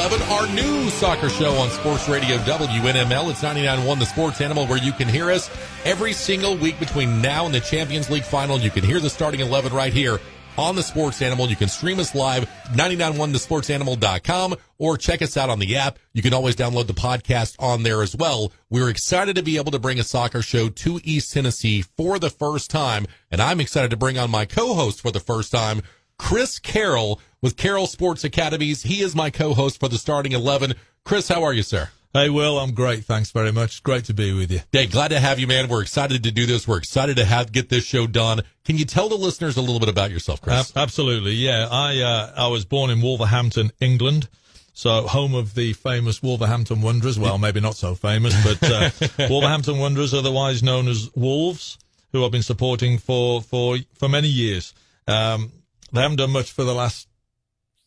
11, our new soccer show on Sports Radio WNML. It's 99.1 The Sports Animal, where you can hear us every single week between now and the Champions League final. You can hear the starting 11 right here on the Sports Animal. You can stream us live, 991thesportsanimal.com, or check us out on the app. You can always download the podcast on there as well. We're excited to be able to bring a soccer show to East Tennessee for the first time, and I'm excited to bring on my co-host for the first time, Chris Carroll with Carroll Sports Academies. He is my co-host for the starting 11. Chris, how are you, sir? Hey, Will, I'm great. Thanks very much. Great to be with you. Hey, glad to have you, man. We're excited to do this. We're excited to have get this show done. Can you tell the listeners a little bit about yourself, Chris? absolutely. Yeah, I uh, I was born in Wolverhampton, England. So, home of the famous Wolverhampton Wanderers. Well, maybe not so famous, but uh, Wolverhampton Wanderers, otherwise known as Wolves, who I've been supporting for for for many years. Um, they haven't done much for the last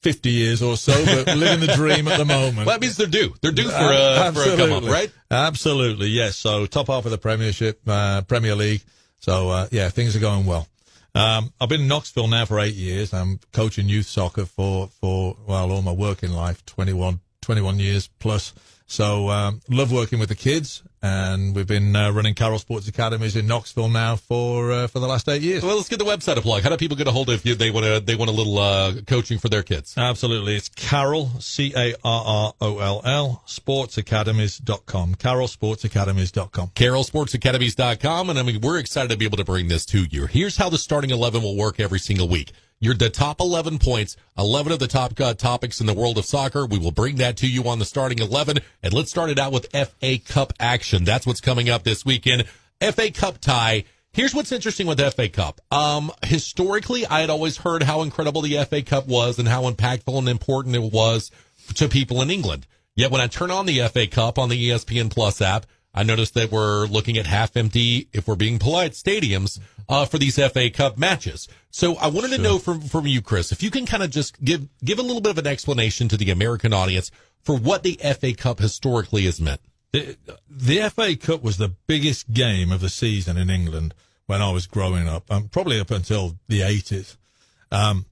50 years or so, but living the dream at the moment. well, that means they're due. They're due for, uh, for a come up, right? Absolutely, yes. So top half of the Premiership, uh, Premier League. So, uh, yeah, things are going well. Um, I've been in Knoxville now for eight years. I'm coaching youth soccer for, for, well, all my working life, 21, 21 years plus. So um, love working with the kids, and we've been uh, running Carroll Sports Academies in Knoxville now for uh, for the last eight years. Well, let's get the website a plug. How do people get a hold of you? They want to they want a little uh, coaching for their kids. Absolutely, it's Carol Carroll C A R R O L L sportsacademies.com. CarrollSportsAcademies.com. CarrollSportsAcademies.com, and I mean we're excited to be able to bring this to you. Here's how the starting eleven will work every single week. You're the top 11 points, 11 of the top uh, topics in the world of soccer. We will bring that to you on the starting 11. And let's start it out with FA Cup action. That's what's coming up this weekend. FA Cup tie. Here's what's interesting with FA Cup. Um, historically, I had always heard how incredible the FA Cup was and how impactful and important it was to people in England. Yet when I turn on the FA Cup on the ESPN Plus app, I noticed that we're looking at half empty, if we're being polite, stadiums uh, for these FA Cup matches. So I wanted sure. to know from from you, Chris, if you can kind of just give give a little bit of an explanation to the American audience for what the FA Cup historically has meant. The, the FA Cup was the biggest game of the season in England when I was growing up, um, probably up until the 80s. Um,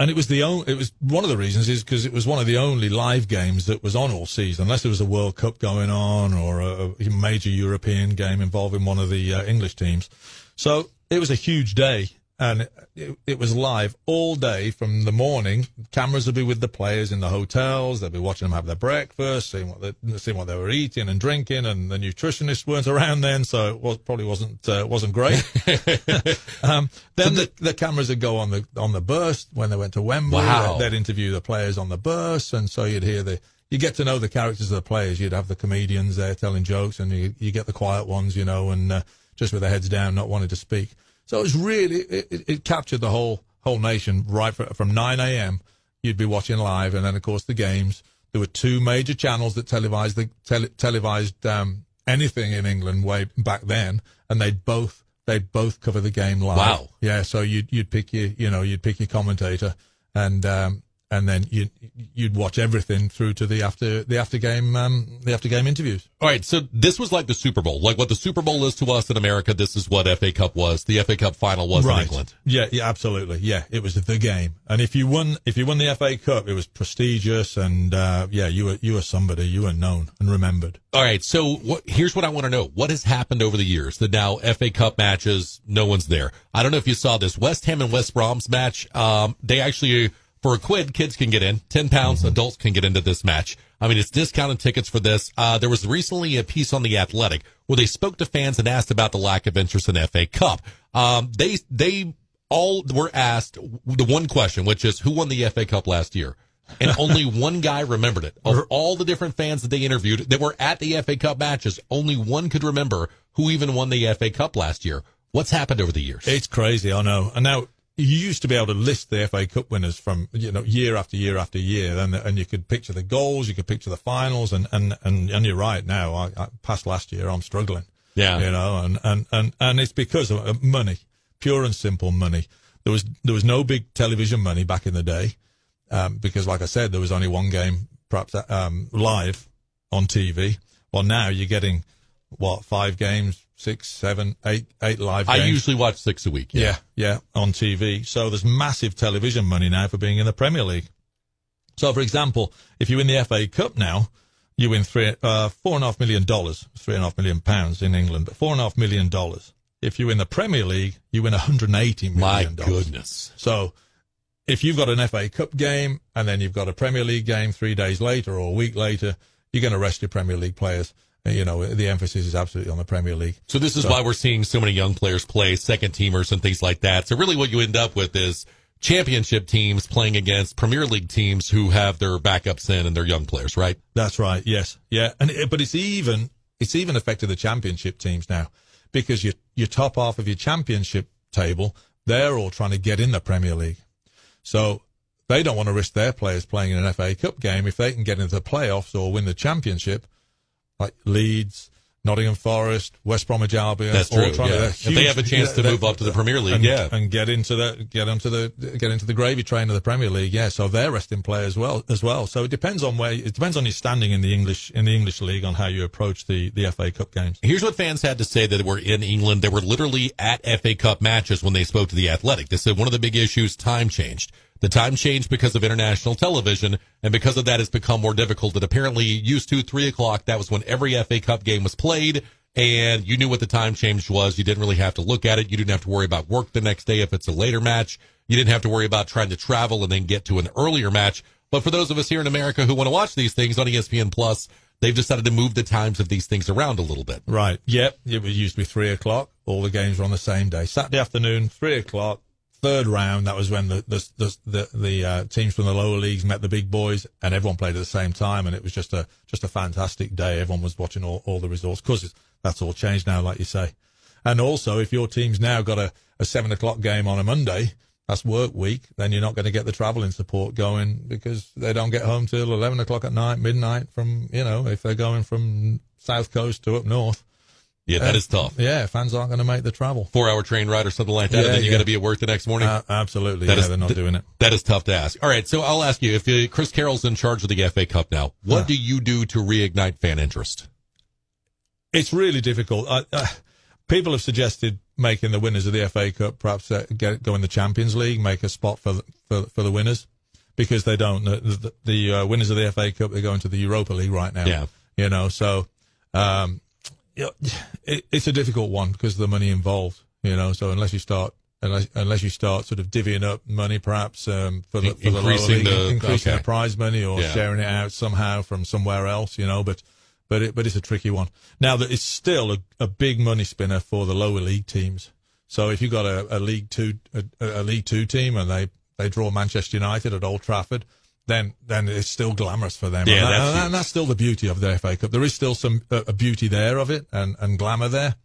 and it was the only, it was one of the reasons is because it was one of the only live games that was on all season, unless there was a World Cup going on or a, a major European game involving one of the uh, English teams. So it was a huge day and it, it, was live all day from the morning. Cameras would be with the players in the hotels. They'd be watching them have their breakfast, seeing what they, seeing what they were eating and drinking. And the nutritionists weren't around then, so it was, probably wasn't uh, wasn't great. um, then the, the cameras would go on the on the bus when they went to Wembley. Wow. They'd, interview the players on the bus, and so you'd hear the you get to know the characters of the players. You'd have the comedians there telling jokes, and you you get the quiet ones, you know, and uh, just with their heads down, not wanting to speak. So it was really it, it captured the whole whole nation right from 9 a.m. You'd be watching live, and then of course the games. There were two major channels that televised the tele, televised um, anything in England way back then, and they'd both they'd both cover the game live. Wow. Yeah, so you'd you'd pick your you know you'd pick your commentator, and um, and then you'd you'd watch everything through to the after the after game um, the after game interviews. All right, so this was like the Super Bowl, like what the Super Bowl is to us in America. This is what FA Cup was. The FA Cup final was right. in England. Yeah, yeah, absolutely. Yeah, it was the game, and if you won, if you won the FA Cup, it was prestigious, and uh, yeah, you were you were somebody, you were known and remembered. All right, so what, here's what I want to know: what has happened over the years? The now FA Cup matches, no one's there. I don't know if you saw this West Ham and West Brom's match. Um, they actually for a quid, kids can get in. Ten pounds, mm-hmm. adults can get into this match. I mean, it's discounted tickets for this. Uh, there was recently a piece on the Athletic where they spoke to fans and asked about the lack of interest in FA Cup. Um, they they all were asked the one question, which is who won the FA Cup last year, and only one guy remembered it. Of all the different fans that they interviewed that were at the FA Cup matches, only one could remember who even won the FA Cup last year. What's happened over the years? It's crazy, I know. And now you used to be able to list the FA Cup winners from you know year after year after year, and and you could picture the goals, you could picture the finals, and and and, and you're right. Now, I, I past last year, I'm struggling. Yeah, you know, and and and and it's because of money, pure and simple money. There was there was no big television money back in the day, um, because like I said, there was only one game perhaps um, live on TV. Well, now you're getting what five games six, seven, eight, eight live games. I usually watch six a week. Yeah. yeah, yeah, on TV. So there's massive television money now for being in the Premier League. So, for example, if you win the FA Cup now, you win three, uh, four and a half million dollars, three and a half million pounds in England, but four and a half million dollars. If you win the Premier League, you win 180 million My dollars. goodness. So, if you've got an FA Cup game and then you've got a Premier League game three days later or a week later, you're going to rest your Premier League players. You know, the emphasis is absolutely on the Premier League. So this is why we're seeing so many young players play second teamers and things like that. So really what you end up with is championship teams playing against Premier League teams who have their backups in and their young players, right? That's right. Yes. Yeah. And it, but it's even it's even affected the championship teams now because your your top half of your championship table they're all trying to get in the Premier League, so they don't want to risk their players playing in an FA Cup game if they can get into the playoffs or win the championship, like Leeds. Nottingham Forest, West Bromwich Albion. That's all true, trying yeah. they're If they have a chance to move up to the Premier League, and, yeah. and get into the get into the get into the gravy train of the Premier League. Yeah, so they're resting players well as well. So it depends on where it depends on your standing in the English in the English league on how you approach the the FA Cup games. Here's what fans had to say that were in England. They were literally at FA Cup matches when they spoke to the Athletic. They said one of the big issues, time changed. The time changed because of international television, and because of that, it's become more difficult. That apparently used to three o'clock. That was when every FA Cup game was played, and you knew what the time change was. You didn't really have to look at it. You didn't have to worry about work the next day if it's a later match. You didn't have to worry about trying to travel and then get to an earlier match. But for those of us here in America who want to watch these things on ESPN Plus, they've decided to move the times of these things around a little bit. Right. Yep. It was used to be three o'clock. All the games were on the same day. Saturday afternoon, three o'clock. Third round. That was when the the the the, the uh, teams from the lower leagues met the big boys, and everyone played at the same time, and it was just a just a fantastic day. Everyone was watching all, all the results. because that's all changed now, like you say. And also, if your team's now got a, a seven o'clock game on a Monday, that's work week, then you're not going to get the travelling support going because they don't get home till 11 o'clock at night, midnight from, you know, if they're going from South Coast to up north. Yeah, that is tough. Yeah, fans aren't going to make the travel. Four hour train ride or something like that, Yeah, and then you yeah. got to be at work the next morning. Uh, absolutely. That yeah, is- they're not th- doing it. that is tough to ask. All right, so I'll ask you if uh, Chris Carroll's in charge of the FA Cup now, what Huh. do you do to reignite fan interest? It's really difficult. Uh, uh, people have suggested making the winners of the FA Cup perhaps uh, get, go in the Champions League, make a spot for the, for, for the winners because they don't. The, the, the uh, winners of the FA Cup they're going to the Europa League right now. Yeah. you know. So, um, you know, it, it's a difficult one because of the money involved. You know, so unless you start. Unless, unless you start sort of divvying up money, perhaps um, for the, for the lower league, the- increasing okay. the prize money or Yeah. sharing it out somehow from somewhere else, you know. But but it, but it's a tricky one. Now that it's still a, a big money spinner for the lower league teams. So if you've got a, a League Two a, a League Two team and they, they draw Manchester United at Old Trafford, then then it's still glamorous for them. Yeah, and, that- that's and that's still the beauty of the FA Cup. There is still some uh, a beauty there of it and, and glamour there,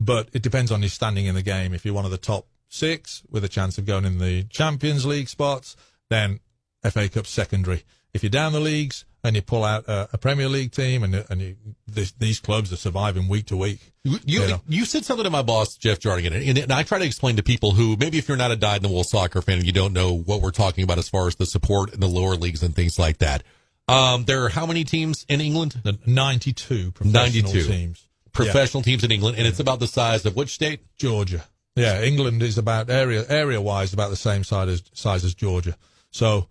but it depends on your standing in the game. If you're one of the top six with a chance of going in the Champions League spots, then FA Cup secondary. If you're down the leagues and you pull out a, a Premier League team and and you, this, these clubs are surviving week to week. You you, Yeah. you said something to my boss Jeff Jarnigan, and, and I try to explain to people who maybe if you're not a dyed in the wool soccer fan and you don't know what we're talking about as far as the support in the lower leagues and things like that. Um, there are how many teams in England? 92 professional 92. teams. Professional teams in England, and it's about the size of which state? Georgia. Yeah, England is about area area wise about the same size as size as Georgia. So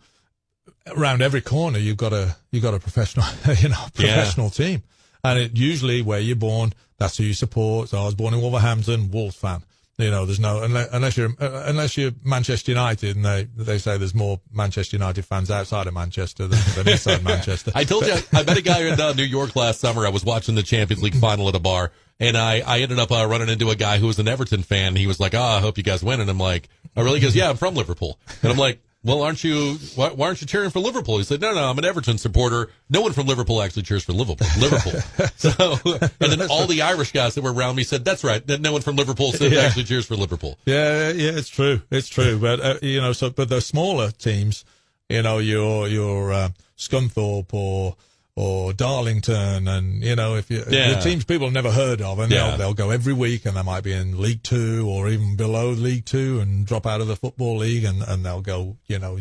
around every corner you've got a you've got a professional you know professional team, and it usually where you're born that's who you support. So I was born in Wolverhampton, Wolves fan. You know, there's no unless, unless you're uh, unless you're Manchester United, and they they say there's more Manchester United fans outside of Manchester than, than inside Manchester. I told you I met a guy in uh, New York last summer. I was watching the Champions League final at a bar, and I, I ended up uh, running into a guy who was an Everton fan. He was like, "Ah, I hope you guys win," and I'm like, "Oh, really?" He goes, "Yeah, I'm from Liverpool," and I'm like. Well, aren't you? Why, why aren't you cheering for Liverpool? He said, "No, no, I'm an Everton supporter. No one from Liverpool actually cheers for Liverpool." Liverpool. so, and then all the Irish guys that were around me said, "That's right. No one from Liverpool said Yeah. actually cheers for Liverpool." Yeah, yeah, it's true. It's true. But uh, you know, so but the smaller teams, you know, your your uh, Scunthorpe or or Darlington, and you know, if you Yeah. the teams people have never heard of, and Yeah. they'll they'll go every week, and they might be in League Two or even below League Two, and drop out of the football league, and and they'll go, you know,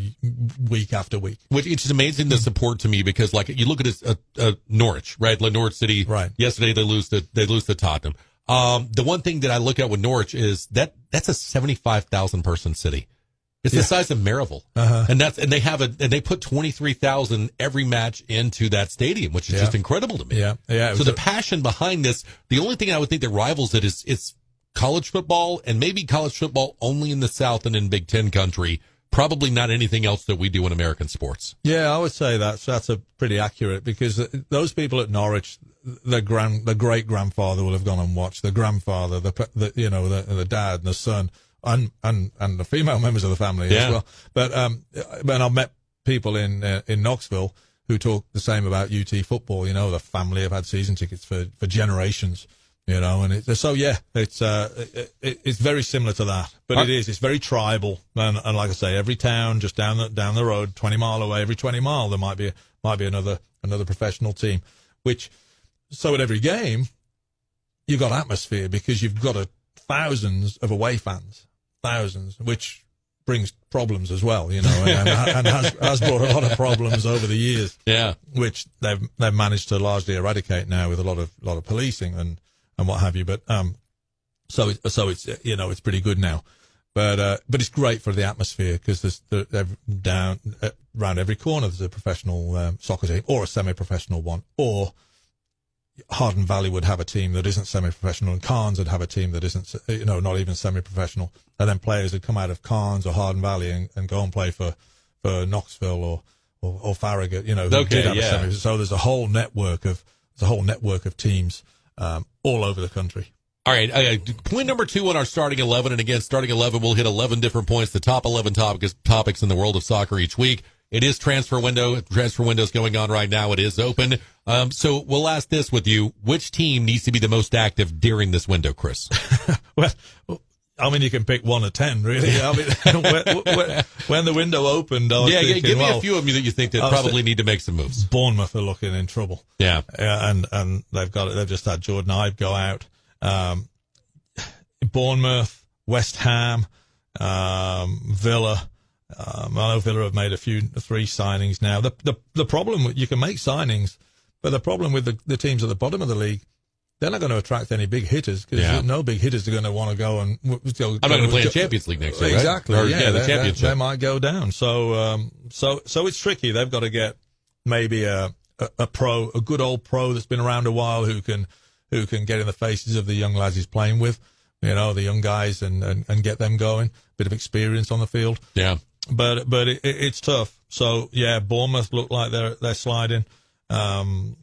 week after week. Which it's amazing the support to me because like you look at this, uh, uh, Norwich, right? Like Norwich City. Right. Yesterday they lose the they lose to Tottenham. Um, the one thing that I look at with Norwich is that that's a seventy five thousand person city. It's the size of Maryville, Uh-huh. and that's and they have a and they put twenty three thousand every match into that stadium, which is Yeah. just incredible to me. Yeah, yeah. So the a- passion behind this, the only thing I would think that rivals it is it's college football and maybe college football only in the South and in Big Ten country. Probably not anything else that we do in American sports. Yeah, I would say that's that's a pretty accurate because those people at Norwich, the grand, the great grandfather will have gone and watched the grandfather, the, the you know the the dad and the son, and and and the female members of the family Yeah. as well. But um, when I've met people in uh, in Knoxville who talk the same about UT football, you know, the family have had season tickets for for generations. You know, and it, so yeah, it's uh, it, it, it's very similar to that, but Are- it is. It's very tribal, and, and like I say, every town just down the down the road, twenty mile away, every twenty mile there might be might be another another professional team. Which, so at every game, you've got atmosphere because you've got a thousands of away fans, thousands, which brings problems as well, you know, and, and has, has brought a lot of problems over the years Yeah. which they've they've managed to largely eradicate now with a lot of lot of policing and and what have you. But um, so it, so it's you know it's pretty good now. But uh, but it's great for the atmosphere because there's there, down uh, around every corner there's a professional um, soccer team or a semi-professional one or. Hardin Valley would have a team that isn't semi-professional, and Karns would have a team that isn't, you know, not even semi-professional. And then players would come out of Karns or Hardin Valley and, and go and play for, for Knoxville or, or, or Farragut, you know, who Okay, did have a yeah. semi. So there's a whole network of, there's a whole network of teams, um, all over the country. All right. Uh, point number two on our starting 11. And again, starting 11, we'll hit 11 different points, the top 11 topics, topics in the world of soccer each week. It is transfer window. Transfer window is going on right now. It is open. Um, so we'll ask this with you. Which team needs to be the most active during this window, Chris? Well, I mean, you can pick one or ten, really. I mean, when, when, when the window opened, I was yeah, thinking, give me well, a few of them that you think that probably need to make some moves. Bournemouth are looking in trouble. Yeah. Yeah, and and they've got they've just had Jordan Ibe go out. Um, Bournemouth, West Ham, um, Villa. Um, I know Villa have made a few three signings now. The the the problem you can make signings, but the problem with the, the teams at the bottom of the league, they're not going to attract any big hitters because Yeah. no big hitters are going to want to go and. Go, I'm not going to play in go- Champions League next year, right? Exactly. Or, yeah, the they- they- championship. They, might go down. So, um, so, so it's tricky. They've got to get maybe a, a, a pro, a good old pro that's been around a while who can, who can get in the faces of the young lads he's playing with, you know, the young guys and, and, and get them going. Bit of experience on the field. yeah. But, but it, it, it's tough. So yeah, Bournemouth look like they're, they're sliding. Um,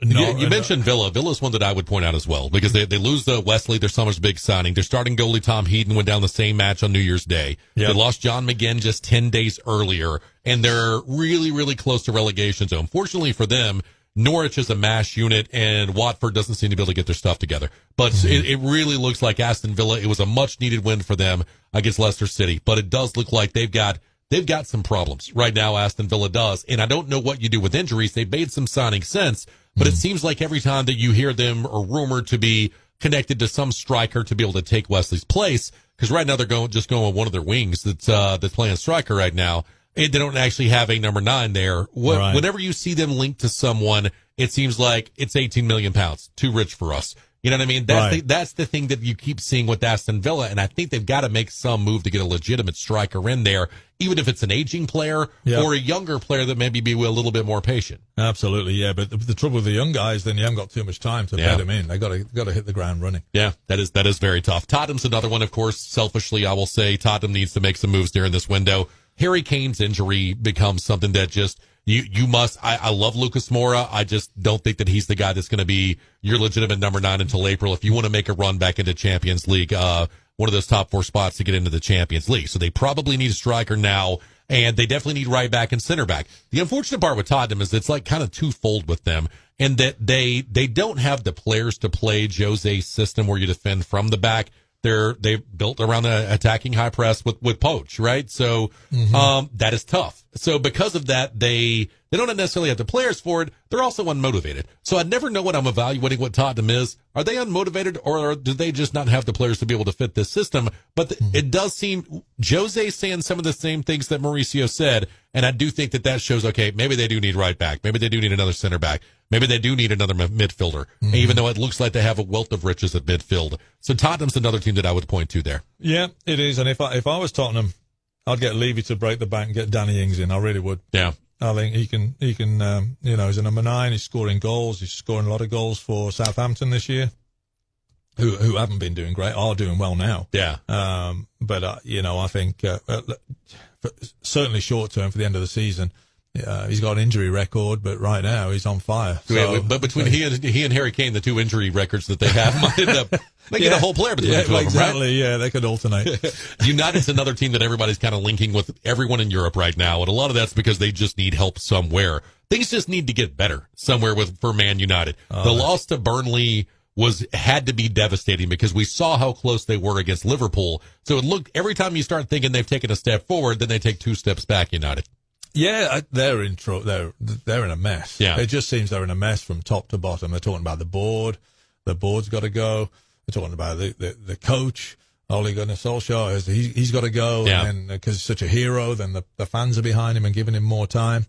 You, no- you mentioned Villa. Villa's one that I would point out as well because they, they lose the Wesley, their summer's big signing. Their starting goalie Tom Heaton went down the same match on New Year's Day. Yep. They lost John McGinn just 10 days earlier, and they're really, really close to relegation zone. Fortunately for them, Norwich is a mash unit, and Watford doesn't seem to be able to get their stuff together. But it, it really looks like Aston Villa. It was a much needed win for them against Leicester City, but it does look like they've got they've got some problems right now. Aston Villa does, and I don't know what you do with injuries. They've made some signings since, but it seems like every time that you hear them or rumored to be connected to some striker to be able to take Wesley's place, because right now they're going just going with one of their wings that's uh, that's playing striker right now. They don't actually have a number nine there. What, Right. Whenever you see them linked to someone, it seems like it's 18 million pounds, too rich for us. You know what I mean? That's Right. the, that's the thing that you keep seeing with Aston Villa, and I think they've got to make some move to get a legitimate striker in there, even if it's an aging player Yeah. or a younger player that maybe be a little bit more patient. Absolutely, yeah. But the, the trouble with the young guys, then you haven't got too much time to Yeah. bed them in. They got to got to hit the ground running. Yeah, that is that is very tough. Tottenham's another one, of course. Selfishly, I will say Tottenham needs to make some moves during this window. Harry Kane's injury becomes something that just you you must. I, I love Lucas Moura. I just don't think that he's the guy that's going to be your legitimate number nine until April. If you want to make a run back into Champions League, uh, one of those top four spots to get into the Champions League, so they probably need a striker now. And they definitely need right back and center back. The unfortunate part with Tottenham is it's like kind of twofold with them and that they they don't have the players to play Jose's system where you defend from the back. They're they've built around the attacking high press with with Poch, right? So um, that is tough. So because of that, they they don't necessarily have the players for it. They're also unmotivated. So I never know when I'm evaluating what Tottenham is. Are they unmotivated or do they just not have the players to be able to fit this system? But th- it does seem Jose saying some of the same things that Mauricio said, and I do think that that shows okay, maybe they do need right back, maybe they do need another center back, maybe they do need another midfielder, even though it looks like they have a wealth of riches at midfield. So Tottenham's another team that I would point to there. Yeah, it is. And if I if I was Tottenham, I'd get Levy to break the bank and get Danny Ings in. I really would. Yeah. I think he can. He can. Um, you know, he's a number nine. He's scoring goals. He's scoring a lot of goals for Southampton this year. Who who haven't been doing great are doing well now. Yeah. Um, but uh, you know, I think uh, uh, certainly short term for the end of the season, uh, he's got an injury record, but right now he's on fire. So, yeah, but between he and he and Harry Kane, the two injury records that they have might end up making Yeah. a whole player between yeah, the two of them, exactly. Yeah, they could alternate. United's another team that everybody's kind of linking with everyone in Europe right now, and a lot of that's because they just need help somewhere. Things just need to get better somewhere with for Man United. the loss to Burnley was had to be devastating because we saw how close they were against Liverpool. So it looked every time you start thinking they've taken a step forward, then they take two steps back. United. Yeah, they're in tro- they're they're in a mess. Yeah. it just seems they're in a mess from top to bottom. They're talking about the board. The board's got to go. They're talking about the the, the coach. Ole Gunnar Solskjaer, is- he, he's got to go. Yeah. And because he's such a hero, then the, the fans are behind him and giving him more time.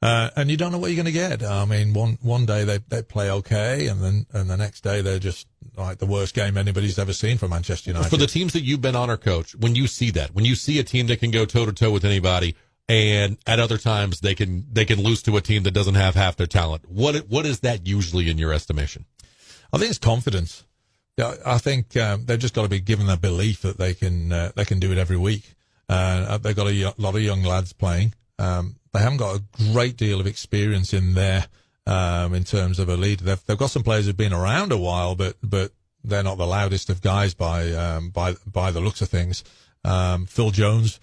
Uh, and you don't know what you're going to get. I mean, one one day they, they play okay, and then and the next day they're just like the worst game anybody's ever seen for Manchester United. For the teams that you've been on or coach, when you see that, when you see a team that can go toe to toe with anybody, and at other times they can they can lose to a team that doesn't have half their talent, what what is that usually in your estimation? I think it's confidence. I think um, they've just got to be given the belief that they can uh, they can do it every week. Uh, they've got a lot of young lads playing. Um, they haven't got a great deal of experience in there um, in terms of a leader. They've, they've got some players who've been around a while, but but they're not the loudest of guys by um, by by the looks of things. Um, Phil Jones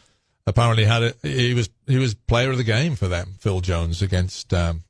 apparently had it. He was he was player of the game for them. Phil Jones against um,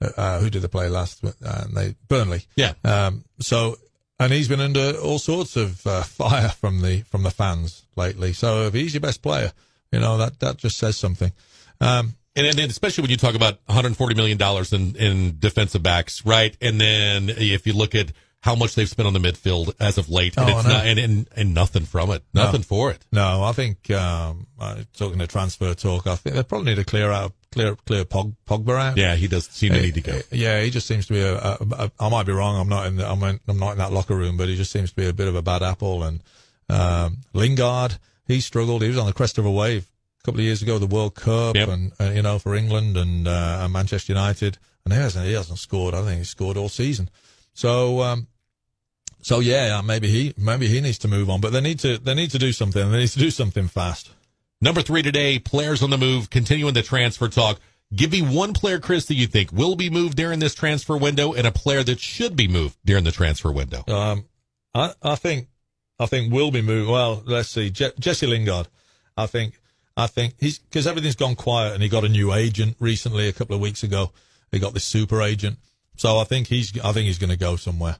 uh, uh, who did they play last? Uh, they Burnley. Yeah, Um, so, and he's been under all sorts of uh, fire from the from the fans lately. So, if he's your best player, you know that that just says something. Um, and, and especially when you talk about 140 million dollars in in defensive backs, right? And then if you look at how much they've spent on the midfield as of late, and Oh, not and, and and nothing from it, nothing for it. no, I think um, talking to transfer talk, I think they probably need to clear out clear clear Pog, Pogba out. Yeah, he does seem to need to go. Yeah, he just seems to be a, a, a. I might be wrong. I'm not in. The, I'm, in, I'm not in that locker room, but he just seems to be a bit of a bad apple. And um, Lingard, he struggled. He was on the crest of a wave a couple of years ago, the World Cup, Yep. and uh, you know for England and, uh, and Manchester United, and he hasn't. He hasn't scored. I think he scored all season. So. Um, so yeah, maybe he maybe he needs to move on, but they need to they need to do something. They need to do something fast. Number three today, players on the move, continuing the transfer talk. Give me one player, Chris, that you think will be moved during this transfer window and a player that should be moved during the transfer window. Um, I, I think, I think will be moved. Well, let's see, Je- Jesse Lingard. I think, I think he's because everything's gone quiet, and he got a new agent recently a couple of weeks ago. He got this super agent, so I think he's, I think he's going to go somewhere.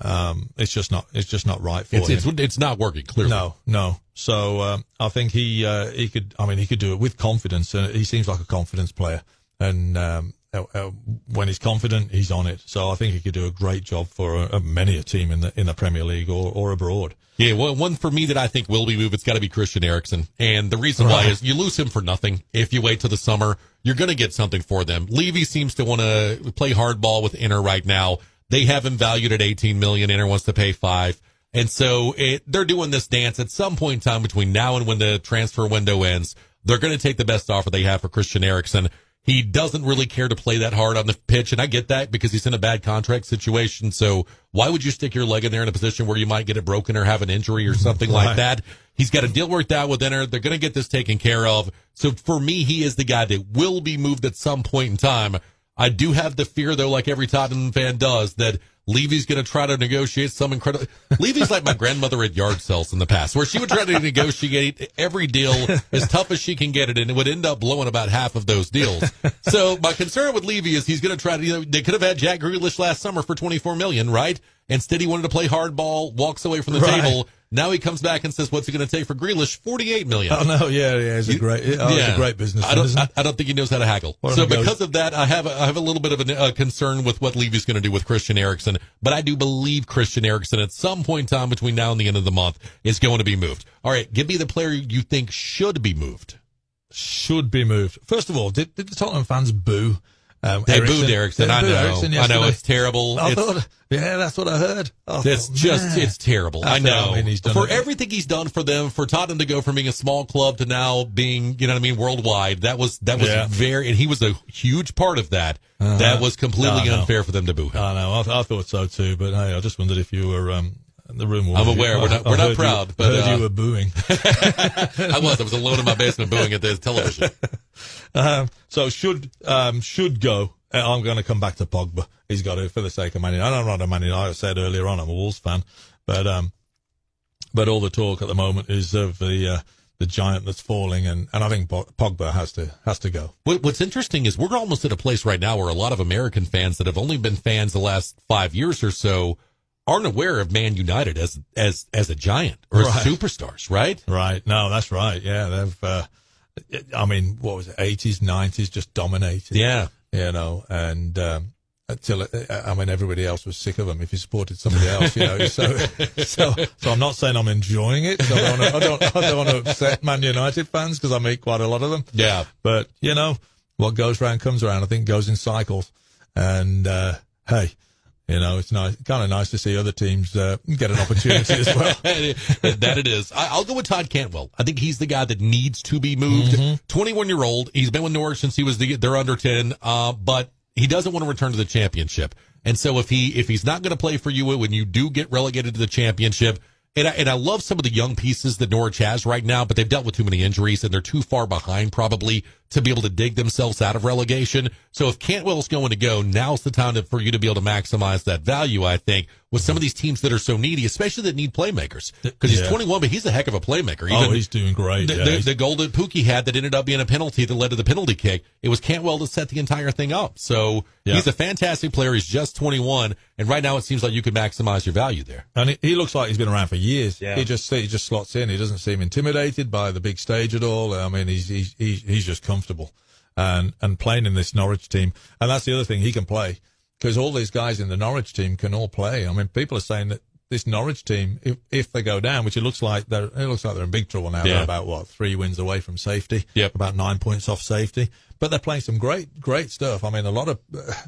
Um, it's just not, it's just not right for It's, him. it's, it's not working, clearly. No, no. So um, I think he uh, he could. I mean, he could do it with confidence. Uh, he seems like a confidence player, and um, uh, uh, when he's confident, he's on it. So I think he could do a great job for uh, many a team in the in the Premier League or, or abroad. Yeah, well, one for me that I think will be moved, it's got to be Christian Eriksen. And the reason why is you lose him for nothing. If you wait till the summer, you're going to get something for them. Levy seems to want to play hardball with Inter right now. They have him valued at 18 million. Inter wants to pay five. And so it, they're doing this dance at some point in time between now and when the transfer window ends. They're going to take the best offer they have for Christian Eriksen. He doesn't really care to play that hard on the pitch, and I get that because he's in a bad contract situation. So why would you stick your leg in there in a position where you might get it broken or have an injury or something like that? He's got a deal worked out with Inter. They're going to get this taken care of. So for me, he is the guy that will be moved at some point in time. I do have the fear, though, like every Tottenham fan does, that Levy's going to try to negotiate some incredible. Levy's like my grandmother at yard sales in the past, where she would try to negotiate every deal as tough as she can get it, and it would end up blowing about half of those deals. So my concern with Levy is he's going to try to. You know, they could have had Jack Grealish last summer for twenty four million, right? Instead, he wanted to play hardball, walks away from the Right. table. Now he comes back and says, "What's he going to take for Grealish? Forty eight million. Oh no, yeah, yeah, he's a great, oh, he's a great businessman. I don't. I, I don't think he knows how to haggle. So because of that, I have a, I have a little bit of a, a uh, concern with what Levy's going to do with Christian Eriksen. But I do believe Christian Eriksen at some point in time between now and the end of the month is going to be moved. All right, give me the player you think should be moved. should be moved. First of all, did, did the Tottenham fans boo Um, booed Eriksen. they I know. Eriksen I know it's terrible. I It's- thought, yeah, that's what I heard. I It's thought, just man. it's terrible. I how know. he's done for everything he's done for them, for Tottenham to go from being a small club to now being, you know what I mean, worldwide. That was that was Yeah. very, and he was a huge part of that. That was completely I know. unfair for them to boo him. I know. I, I thought so too. But hey, I just wondered if you were um, the room. I'm aware. We're not- we're not proud, You, but, heard uh, you were booing. I was. I was alone in my basement booing at the television. Um, so should um, should go. Uh, I'm going to come back to Pogba. He's got it for the sake of Man United. I'm not a Man United. I said earlier on, I'm a Wolves fan, but um, but all the talk at the moment is of the uh, the giant that's falling, and, and I think Pogba has to has to go. What's interesting is we're almost at a place right now where a lot of American fans that have only been fans the last five years or so aren't aware of Man United as as as a giant or as superstars, right? Right? No, that's right. Yeah, they've. Uh, I mean, what was it? 80s, 90s, just dominated. Yeah. you know, and um, until I mean, everybody else was sick of them if you supported somebody else, you know. So, so, so I'm not saying I'm enjoying it. So I don't, wanna, I don't, I don't want to upset Man United fans because I meet quite a lot of them. Yeah. But you know, what goes round comes around. I think goes in cycles. And uh, hey, you know, it's nice, kind of nice to see other teams uh, get an opportunity as well. that it is. I, I'll go with Todd Cantwell. I think he's the guy that needs to be moved. 21 year old. He's been with Norwich since he was the, they're under 10. Uh, but he doesn't want to return to the championship. And so if he, if he's not going to play for you when you do get relegated to the championship, and I, and I love some of the young pieces that Norwich has right now, but they've dealt with too many injuries and they're too far behind probably to be able to dig themselves out of relegation. So if Cantwell's going to go, now's the time to, for you to be able to maximize that value, I think, with some of these teams that are so needy, especially that need playmakers. Because he's 21, but he's a heck of a playmaker. oh, he's doing great. the, yeah, the, he's- the goal that Pukki had that ended up being a penalty that led to the penalty kick. It was Cantwell that set the entire thing up. So Yeah. he's a fantastic player. He's just 21. And right now it seems like you could maximize your value there. And he, he looks like he's been around for years. Yeah. He just he just slots in. He doesn't seem intimidated by the big stage at all. I mean, he's he's he's, he's just comfortable and and playing in this Norwich team. And that's the other thing he can play because all these guys in the Norwich team can all play. I mean, people are saying that this Norwich team, if if they go down, which it looks like they're it looks like they're in big trouble now. Yeah. They're about what three wins away from safety. Yep. about nine points off safety. But they're playing some great, great stuff. I mean, a lot of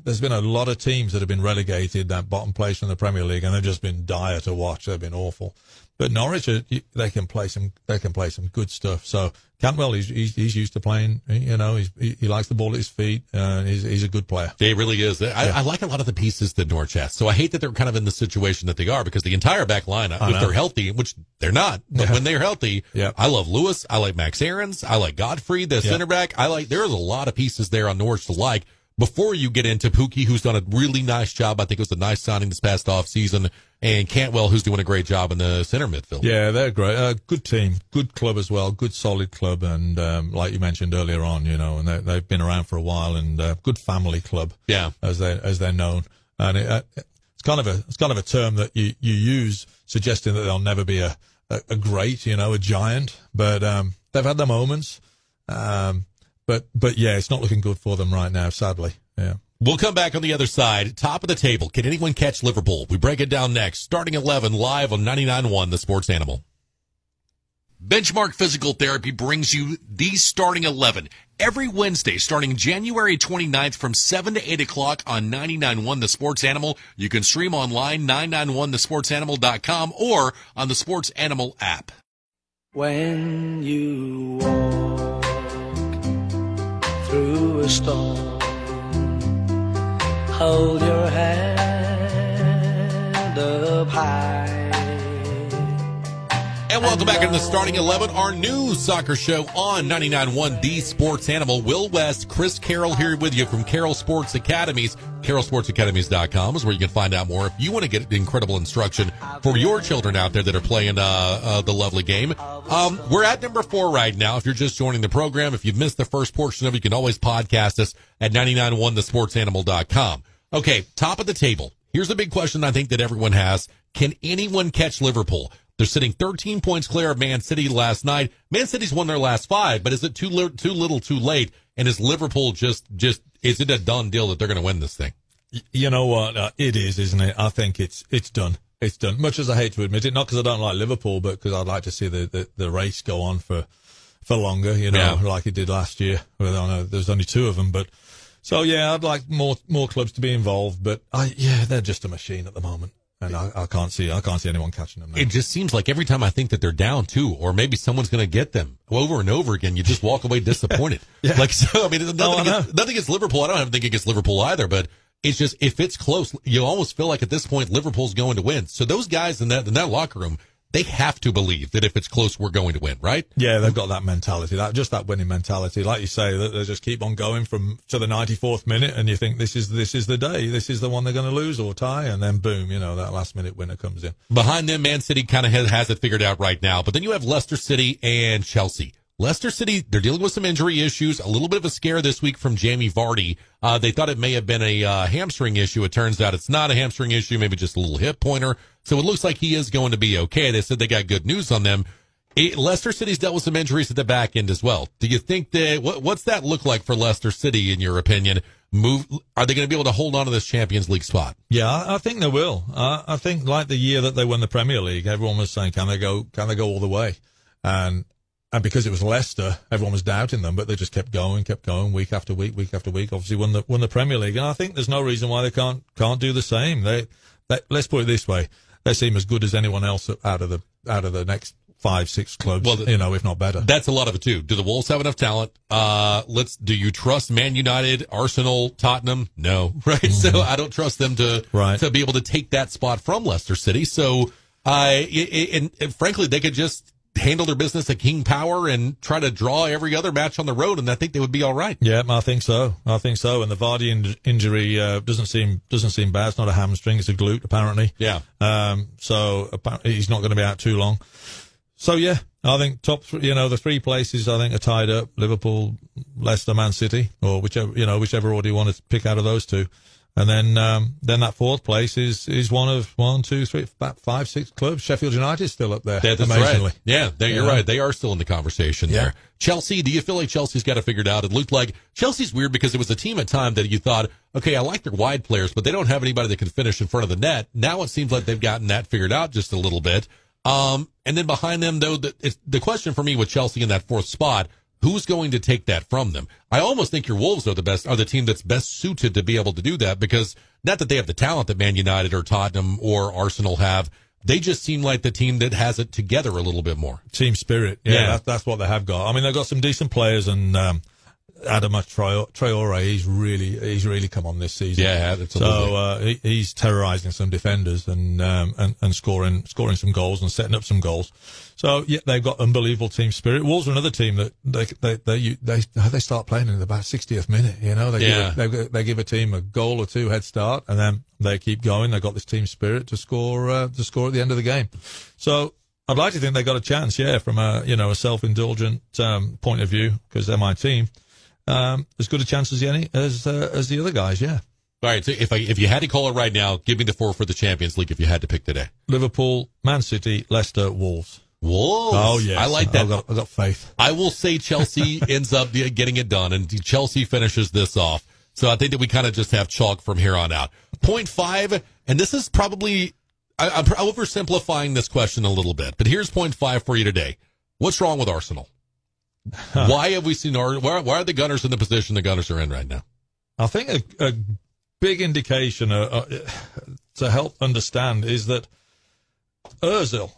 there's been a lot of teams that have been relegated that bottom place in the Premier League, and they've just been dire to watch. They've been awful. But Norwich, are- they can play some, they can play some good stuff. So Cantwell, he's he's, he's used to playing. You know, he's, he, he likes the ball at his feet. Uh, he's he's a good player. He really is. I, I like a lot of the pieces that Norwich has. So I hate that they're kind of in the situation that they are because the entire back line, if know. they're healthy, which they're not, but Yeah. when they're healthy, Yeah. I love Lewis. I like Max Aarons. I like Godfrey, the center back. I like, there's a lot of pieces there on Norwich to like before you get into Pukki, who's done a really nice job. I think it was a nice signing this past off season and Cantwell, who's doing a great job in the center midfield. Yeah, they're great. Uh, good team, good club as well. Good solid club, and um, like you mentioned earlier on, you know, and they, they've been around for a while, and uh, good family club. Yeah. as they as they're known, and it, uh, it's kind of a it's kind of a term that you you use suggesting that they'll never be a a, a great, you know, a giant, but um, they've had their moments. Um, but but yeah, it's not looking good for them right now, sadly. Yeah. We'll come back on the other side. Top of the table. Can anyone catch Liverpool? We break it down next. Starting 11 live on 99.1 The Sports Animal. Benchmark Physical Therapy brings you the starting 11 every Wednesday starting January 29th from 7 to 8 o'clock on 99.1 The Sports Animal. You can stream online 991thesportsanimal.com or on the Sports Animal app. When you walk through a storm, hold your head up high. And welcome back into the starting 11, our new soccer show on 99.1 D Sports Animal. Will West, Chris Carroll here with you from Carroll Sports Academies. CarrollSportsAcademies.com is where you can find out more if you want to get incredible instruction for your children out there that are playing uh, uh, the lovely game. Um, we're at number four right now. If you're just joining the program, if you've missed the first portion of it, you can always podcast us at 991thesportsanimal.com. Okay, top of the table. Here's the big question I think that everyone has. Can anyone catch Liverpool? They're sitting 13 points clear of Man City last night. Man City's won their last five, but is it too li- too little, too late? And is Liverpool just just is it a done deal that they're going to win this thing? You know what? Uh, it is, isn't it? I think it's it's done. It's done. Much as I hate to admit it, not because I don't like Liverpool, but because I'd like to see the, the, the race go on for for longer. You know, Yeah. like it did last year. Well, there's only two of them, but So yeah, I'd like more more clubs to be involved, but I yeah, they're just a machine at the moment, and I, I can't see I can't see anyone catching them. Now. It just seems like every time I think that they're down two, or maybe someone's going to get them over and over again, you just walk away disappointed. Yeah. Like so, I mean, nothing, Oh, I against, nothing against Liverpool. I don't have anything against Liverpool either, but it's just if it's close, you almost feel like at this point Liverpool's going to win. So those guys in that in that locker room, they have to believe that if it's close, we're going to win, right? Yeah, they've got that mentality, that just that winning mentality. Like you say, that they just keep on going from to the ninety fourth minute, and you think this is this is the day, this is the one they're going to lose or tie, and then boom, you know that last minute winner comes in. Behind them, Man City kind of has, has it figured out right now. But then you have Leicester City and Chelsea. Leicester City, they're dealing with some injury issues. A little bit of a scare this week from Jamie Vardy. Uh, they thought it may have been a uh, hamstring issue. It turns out it's not a hamstring issue, maybe just a little hip pointer. So it looks like he is going to be okay. They said they got good news on them. Leicester City's dealt with some injuries at the back end as well. Do you think that what, what's that look like for Leicester City in your opinion? Move? Are they going to be able to hold on to this Champions League spot? Yeah, I, I think they will. Uh, I think like the year that they won the Premier League, everyone was saying, "Can they go? Can they go all the way?" And and because it was Leicester, everyone was doubting them, but they just kept going, kept going, week after week, week after week. Obviously, won the won the Premier League, and I think there's no reason why they can't can't do the same. They, they let's put it this way: they seem as good as anyone else out of the out of the next five, six clubs. Well, the- you know, if not better. That's a lot of it too. Do the Wolves have enough talent? Uh, let's. Do you trust Man United, Arsenal, Tottenham? No, right. So I don't trust them to Right. to be able to take that spot from Leicester City. So I and, and frankly, they could just handle their business at King Power and try to draw every other match on the road, and I think they would be all right. Yeah, I think so. I think so. And the Vardy in- injury uh, doesn't seem doesn't seem bad. It's not a hamstring; it's a glute, apparently. Yeah. Um, so apparently he's not going to be out too long. So yeah, I think top three, you know, the three places I think are tied up: Liverpool, Leicester, Man City, or whichever you know, whichever order you want to pick out of those two. And then, um, then that fourth place is is one of one, two, three, about five, six clubs. Sheffield United still up there, That's amazingly. Yeah, they- you're Yeah. right. They are still in the conversation Yeah. there. Chelsea, do you feel like Chelsea's got it figured out? It looked like Chelsea's weird because it was a team at time that you thought, okay, I like their wide players, but they don't have anybody that can finish in front of the net. Now it seems like they've gotten that figured out just a little bit. Um, and then behind them, though, the, it's, the question for me with Chelsea in that fourth spot, who's going to take that from them? I almost think your Wolves are the best, are the team that's best suited to be able to do that because not that they have the talent that Man United or Tottenham or Arsenal have. They just seem like the team that has it together a little bit more. team spirit. Yeah, Yeah. That's, that's what they have got. I mean, they've got some decent players, and um, Adama Traore, he's really he's really come on this season. Yeah, absolutely. So uh, he, he's terrorizing some defenders and, um, and and scoring scoring some goals and setting up some goals. So yeah, they've got unbelievable team spirit. Wolves are another team that they they they they, they start playing in about 60th minute. You know, they Yeah. give a, they, they give a team a goal or two head start, and then they keep going. They've got this team spirit to score uh, to score at the end of the game. So I'd like to think they got a chance, yeah, from a you know a self indulgent um, point of view because they're my team. Um, as good a chance as any as uh, as the other guys, yeah. All right. So if I, if you had to call it right now, give me the four for the Champions League if you had to pick today. Liverpool, Man City, Leicester, Wolves. Wolves. Oh yeah, I like that. I've got, I've got faith. I will say Chelsea ends up getting it done, and Chelsea finishes this off. So I think that we kind of just have chalk from here on out. Point five, and this is probably I, I'm oversimplifying this question a little bit, but here's point five for you today. What's wrong with Arsenal? Why have we seen our why, why are the Gunners in the position the Gunners are in right now? I think a, a big indication uh, uh, to help understand is that Özil,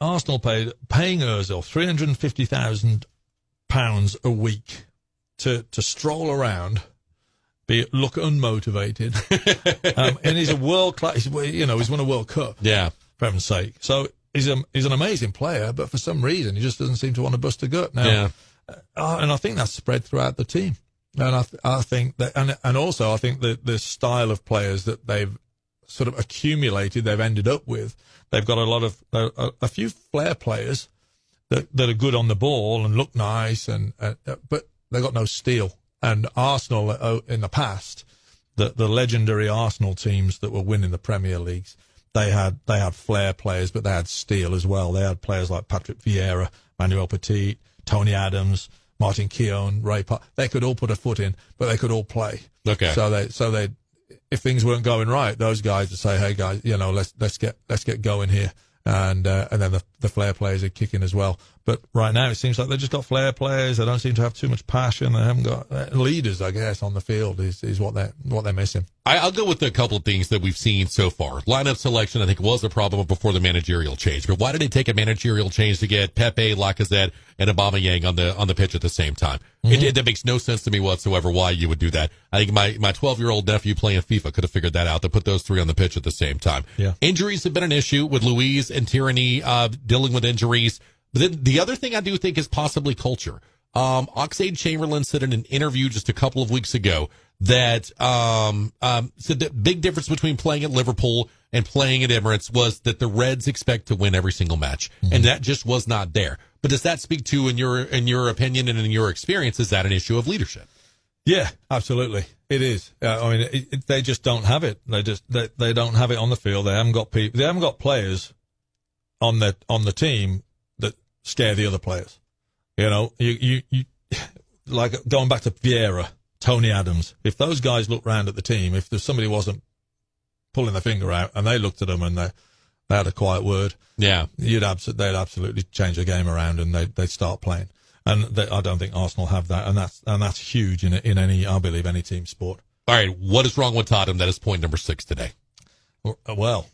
Arsenal paid paying Özil three hundred and fifty thousand pounds a week to to stroll around, be look unmotivated, um, and he's a world class. You know, he's won a World Cup. Yeah, for heaven's sake. So he's a, he's an amazing player, but for some reason he just doesn't seem to want to bust a gut now. yeah. Uh, and I think that's spread throughout the team. And I, th- I think that, and, and also I think that the style of players that they've sort of accumulated, they've ended up with, they've got a lot of, a, a few flair players that, that are good on the ball and look nice and, uh, uh, but they've got no steel. And Arsenal uh, in the past, the, the legendary Arsenal teams that were winning the Premier Leagues, they had, they had flair players, but they had steel as well. They had players like Patrick Vieira, Manuel Petit, Tony Adams, Martin Keown, Ray Parlour. They could all put a foot in, but they could all play. Okay. So they, so they, if things weren't going right, those guys would say, "Hey guys, you know, let's let's get let's get going here." And uh, and then the the flair players are kicking as well. But right now, it seems like they've just got flair players. They don't seem to have too much passion. They haven't got uh, leaders, I guess, on the field is, is what they're what they're missing. I, I'll go with a couple of things that we've seen so far. Lineup selection, I think, was a problem before the managerial change. But why did they take a managerial change to get Pepe, Lacazette, and Aubameyang on the on the pitch at the same time? It, it, that makes no sense to me whatsoever. Why you would do that? I think my my 12 year old nephew playing FIFA could have figured that out to put those three on the pitch at the same time. Yeah. Injuries have been an issue with Luiz and Tierney uh, dealing with injuries. But then the other thing I do think is possibly culture. Um, Oxlade-Chamberlain said in an interview just a couple of weeks ago that um, um, said the big difference between playing at Liverpool and playing at Emirates was that the Reds expect to win every single match, and that just was not there. But does that speak to, in your in your opinion and in your experience, is that an issue of leadership? Yeah, absolutely. It is. Uh, I mean, it, it, they just don't have it. They just they, they don't have it on the field. They haven't got people. They haven't got players on the on the team that scare the other players. You know, you you, you like going back to Vieira, Tony Adams. If those guys looked round at the team, if there's somebody wasn't pulling their finger out and they looked at them and they they had a quiet word, Yeah, you'd abs- they'd absolutely change the game around and they they'd start playing. And they, I don't think Arsenal have that, and that's and that's huge in in any I believe any team sport. All right, what is wrong with Tottenham? That is point number six today. Well,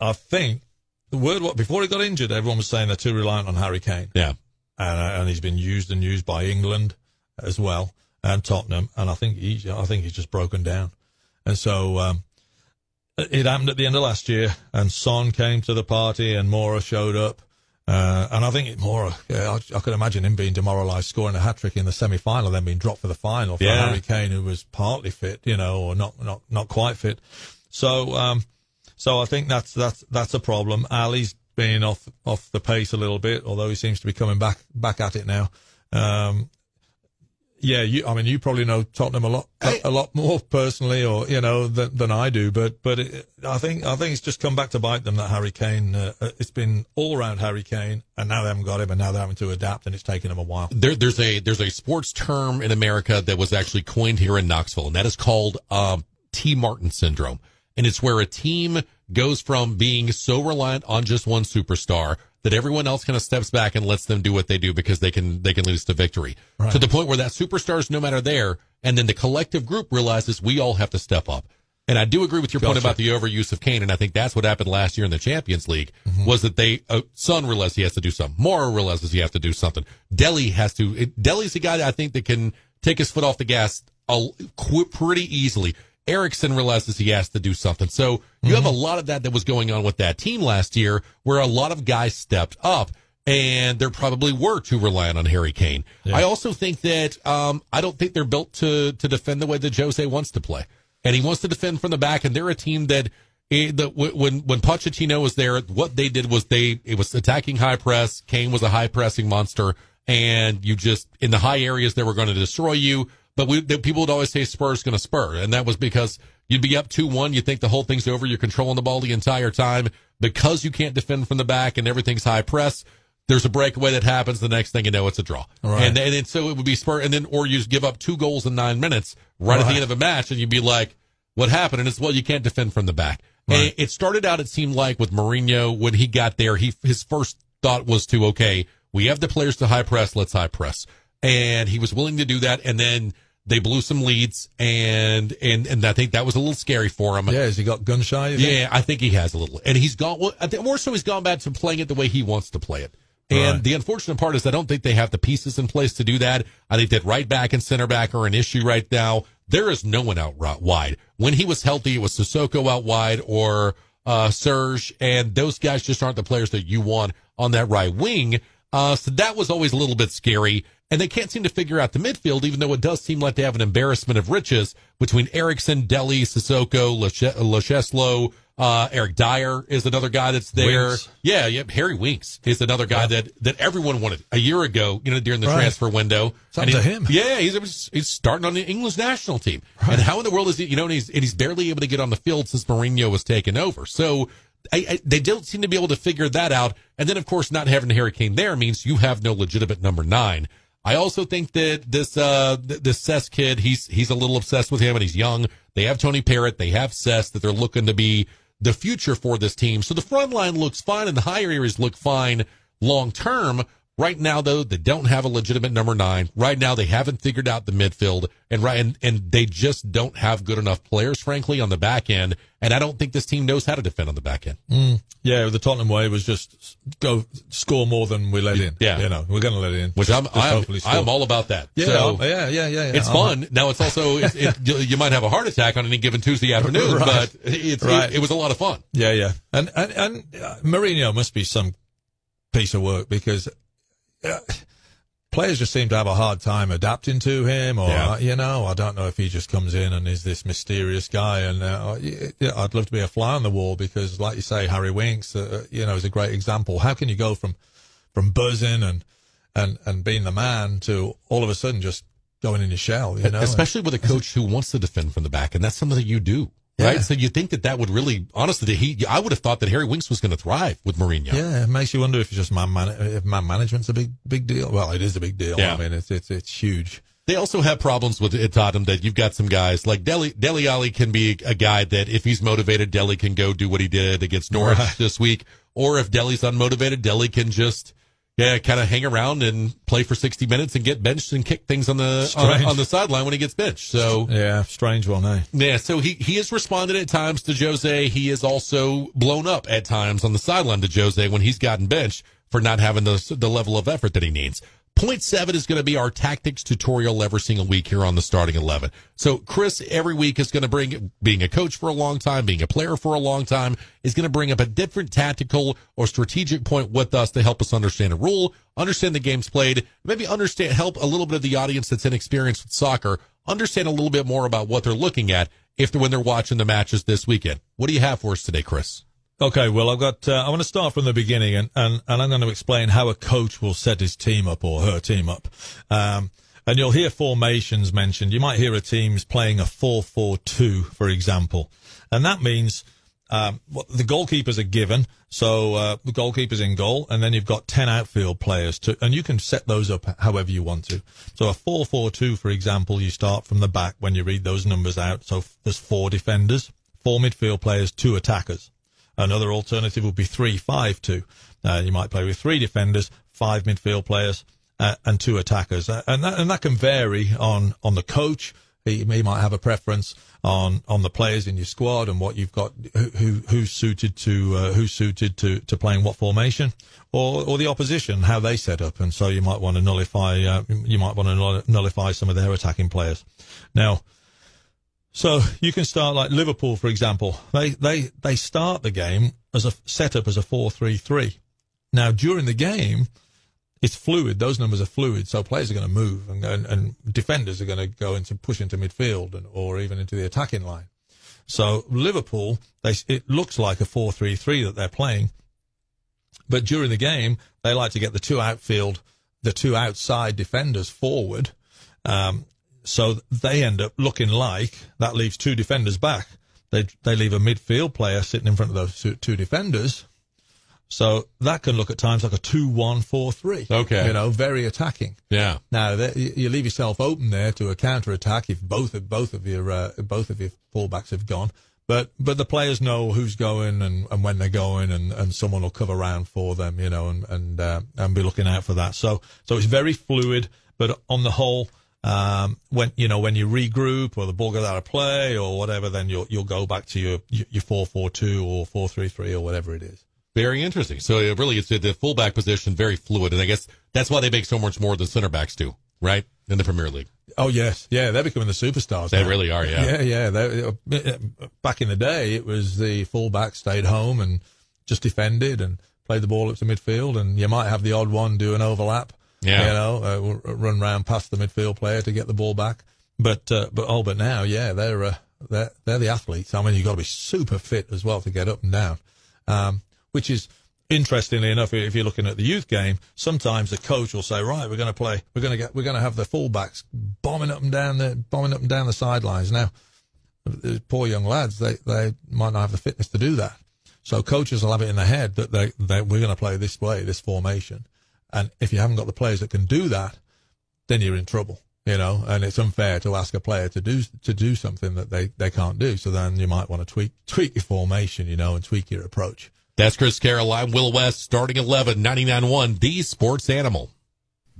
I think the word what before he got injured, everyone was saying they're too reliant on Harry Kane, Yeah, and uh, and he's been used and used by England as well and Tottenham, and I think he I think he's just broken down, and so. Um, it happened at the end of last year, and Son came to the party, and Moura showed up, uh, and I think it, Moura, yeah, I, I could imagine him being demoralised, scoring a hat trick in the semi final, then being dropped for the final for Yeah. Harry Kane, who was partly fit, you know, or not not not quite fit. So, um, so I think that's that's that's a problem. Alli's being off off the pace a little bit, although he seems to be coming back back at it now. Um, yeah, you, I mean, you probably know Tottenham a lot, a, a lot more personally, or you know, than, than I do. But, but it, I think, I think it's just come back to bite them that Harry Kane. Uh, uh, it's been all around Harry Kane, and now they haven't got him, and now they're having to adapt, and it's taken them a while. there, there's a there's a sports term in America that was actually coined here in Knoxville, and that is called um, Tee Martin syndrome, and it's where a team goes from being so reliant on just one superstar that everyone else kind of steps back and lets them do what they do because they can they can lose to victory to the point where that superstar is no matter there, and then the collective group realizes we all have to step up. And I do agree with your point about the overuse of Kane, and I think that's what happened last year in the Champions League was that they uh, Son realized he has to do something, Moura realizes he has to do something, Dele has to. Dele's the guy that I think that can take his foot off the gas a, pretty easily. Eriksen realizes he has to do something. So you have a lot of that that was going on with that team last year, where a lot of guys stepped up. And there probably were too reliant on Harry Kane. I also think that um, I don't think they're built to to defend the way that Jose wants to play and he wants to defend from the back. And they're a team that, eh, that when when Pochettino was there, what they did was they it was attacking high press. Kane was a high pressing monster, and you just in the high areas they were going to destroy you. But we, the, people would always say Spurs going to spur, and that was because you'd be up two one. You think the whole thing's over. You're controlling the ball the entire time because you can't defend from the back and everything's high press. There's a breakaway that happens. The next thing you know, it's a draw. Right. And, and then so it would be spur, and then or you give up two goals in nine minutes right, at the end of a match, and you'd be like, "What happened?" And it's well, you can't defend from the back. Right. it, it started out, it seemed like with Mourinho when he got there, he his first thought was to okay, we have the players to high press, let's high press, and he was willing to do that, and then. They blew some leads, and and and I think that was a little scary for him. Yeah, has he got gun shy? Yeah, I think he has a little, and he's gone. Well, I think more so, he's gone back to playing it the way he wants to play it. And Right. the unfortunate part is, I don't think they have the pieces in place to do that. I think that right back and center back are an issue right now. There is no one out wide. When he was healthy, it was Sissoko out wide or uh, Serge, and those guys just aren't the players that you want on that right wing. Uh, so that was always a little bit scary. And they can't seem to figure out the midfield, even though it does seem like they have an embarrassment of riches between Eriksen, Dele, Sissoko, Lo Celso, uh, Eric Dier is another guy that's there. Winks. Yeah, yeah. Harry Winks is another guy that, that everyone wanted a year ago, you know, during the Right. transfer window. Something And to him. Yeah, he's, he's starting on the English national team. And how in the world is he, you know, and he's, and he's barely able to get on the field since Mourinho was taken over. So I, I, they don't seem to be able to figure that out. And then, of course, not having Harry Kane there means you have no legitimate number nine. I also think that this uh this Cess kid, he's he's a little obsessed with him, and he's young. They have Troy Parrott, they have Cess that they're looking to be the future for this team. So the front line looks fine and the higher areas look fine long term. Right now, though, they don't have a legitimate number nine. Right now, they haven't figured out the midfield, and right, and, and they just don't have good enough players, frankly, on the back end. And I don't think this team knows how to defend on the back end. Mm, yeah, the Tottenham way was just go score more than we let in. Yeah. you know, we're going to let it in. Which I'm, Just I'm. I'm all about that. Yeah, So- yeah, yeah, yeah, yeah. It's I'm- fun. Now it's also it, it, you- you might have a heart attack on any given Tuesday afternoon, Right. but it's, Right. it, it was a lot of fun. Yeah, yeah, and and and uh, Mourinho must be some piece of work because uh, players just seem to have a hard time adapting to him, or Yeah. uh, you know, I don't know if he just comes in and is this mysterious guy. And uh, I'd love to be a fly on the wall because, like you say, Harry Winks, uh, you know, is a great example. How can you go from from buzzing and and and being the man to all of a sudden just going in your shell? You know, Especially with a coach who wants to defend from the back, and that's something that you do, Yeah. right? So you think that that would really, honestly, he, I would have thought that Harry Winks was going to thrive with Mourinho. Yeah, it makes you wonder if it's just my, man if man management's a big big deal. Well, it is a big deal. Yeah. I mean, it's it's it's huge. They also have problems with at Tottenham that you've got some guys like Dele Dele Alli can be a guy that if he's motivated, Dele can go do what he did against Norwich Right. this week. Or if Dele's unmotivated, Deli can just yeah, kind of hang around and play for sixty minutes and get benched and kick things on the on, on the sideline when he gets benched. So Yeah, strange one, eh? yeah, so he he has responded at times to Jose. He is also blown up at times on the sideline to Jose when he's gotten benched for not having the the level of effort that he needs. Point seven is going to be our tactics tutorial every single week here on the starting eleven. So Chris every week is going to bring, being a coach for a long time, being a player for a long time, is going to bring up a different tactical or strategic point with us to help us understand a rule, understand the games played, maybe understand help a little bit of the audience that's inexperienced with soccer understand a little bit more about what they're looking at if they're, when they're watching the matches this weekend. What do you have for us today, Chris? Okay, well, I've got. Uh, I want to start from the beginning, and, and and I'm going to explain how a coach will set his team up or her team up. Um, and you'll hear formations mentioned. You might hear a team's playing a four-four-two, for example, and that means um, the goalkeepers are given. So uh, the goalkeeper's in goal, and then you've got ten outfield players to, and you can set those up however you want to. So a four-four-two, for example, you start from the back when you read those numbers out. So there's four defenders, four midfield players, two attackers. Another alternative would be three-five-two. Uh, you might play with three defenders, five midfield players, uh, and two attackers, uh, and that and that can vary on on the coach. He, he might have a preference on on the players in your squad and what you've got, who, who who's suited to uh, who's suited to to playing what formation, or or the opposition how they set up, and so you might want to nullify uh, you might want to nullify some of their attacking players. Now. So you can start like Liverpool, for example. They they they start the game as a setup as a four three three. Now during the game, it's fluid. Those numbers are fluid, so players are going to move, and, and and defenders are going to go into push into midfield and or even into the attacking line. So Liverpool, they it looks like a four three three that they're playing, but during the game they like to get the two outfield, the two outside defenders forward. Um, so they end up looking like that leaves two defenders back. They they leave a midfield player sitting in front of those two, two defenders. So that can look at times like a two-one-four-three. Okay. you know, very attacking. Yeah. Now you you leave yourself open there to a counter attack if both of both of your uh, both of your fullbacks have gone. But but the players know who's going and, and when they're going, and, and someone will cover around for them, you know, and and uh, and be looking out for that. So so it's very fluid. But on the whole, um, when you know when you regroup or the ball goes out of play or whatever, then you'll you'll go back to your your four four two or four three three or whatever it is. Very interesting. So it really, it's the fullback position, very fluid. And I guess that's why they make so much more than center backs do, right? In the Premier League. Oh yes, yeah, they're becoming the superstars. They now. really are, yeah. yeah, yeah. They, uh, back in the day, it was the fullback stayed home and just defended and played the ball up to midfield, and you might have the odd one do an overlap. Yeah. you know, uh, run round past the midfield player to get the ball back. But uh, but oh, but now, yeah, they're uh, they're they're the athletes. I mean, you've got to be super fit as well to get up and down. Um, which is interestingly enough, if you're looking at the youth game, sometimes the coach will say, "Right, we're going to play. We're going to get. We're going to have the fullbacks bombing up and down the bombing up and down the sidelines." Now, the poor young lads, they they might not have the fitness to do that. So coaches will have it in their head that they, they we're going to play this way, this formation, and if you haven't got the players that can do that, then you're in trouble. you know, and it's unfair to ask a player to do to do something that they, they can't do. So then you might want to tweak tweak your formation, you know, and tweak your approach. That's Chris Carroll. I'm Will West, starting 11, 99.1, the sports animal.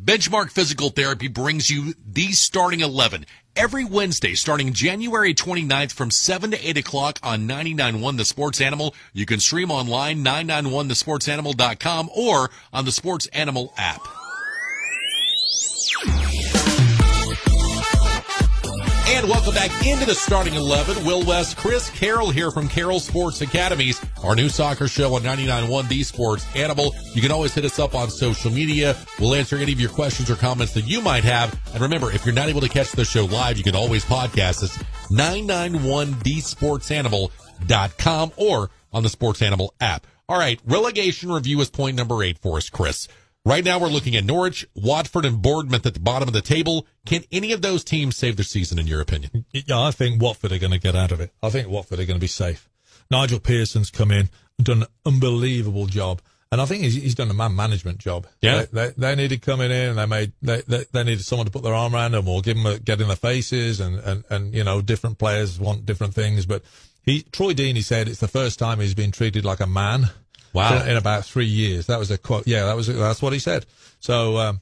Benchmark Physical Therapy brings you the starting 11 every Wednesday starting January 29th from 7 to 8 o'clock on 99.1 The Sports Animal. You can stream online 991thesportsanimal.com or on the Sports Animal app. And welcome back into the starting 11. Will West, Chris Carroll here from Carroll Sports Academies, our new soccer show on 99.1 The Sports Animal. You can always hit us up on social media. We'll answer any of your questions or comments that you might have. And remember, if you're not able to catch the show live, you can always podcast us 991thesportsanimal.com or on the Sports Animal app. All right, relegation review is point number eight for us, Chris. Right now, we're looking at Norwich, Watford, and Bournemouth at the bottom of the table. Can any of those teams save their season, in your opinion? Yeah, I think Watford are going to get out of it. I think Watford are going to be safe. Nigel Pearson's come in and done an unbelievable job. And I think he's, he's done a man management job. Yeah. They, they, they needed coming in and they made, they, they, they needed someone to put their arm around them or give them a, get in their faces and, and, and, you know, different players want different things. But he, Troy Deeney said it's the first time he's been treated like a man. Wow. In, in about three years. That was a quote. Yeah, that was, that's what he said. So, um,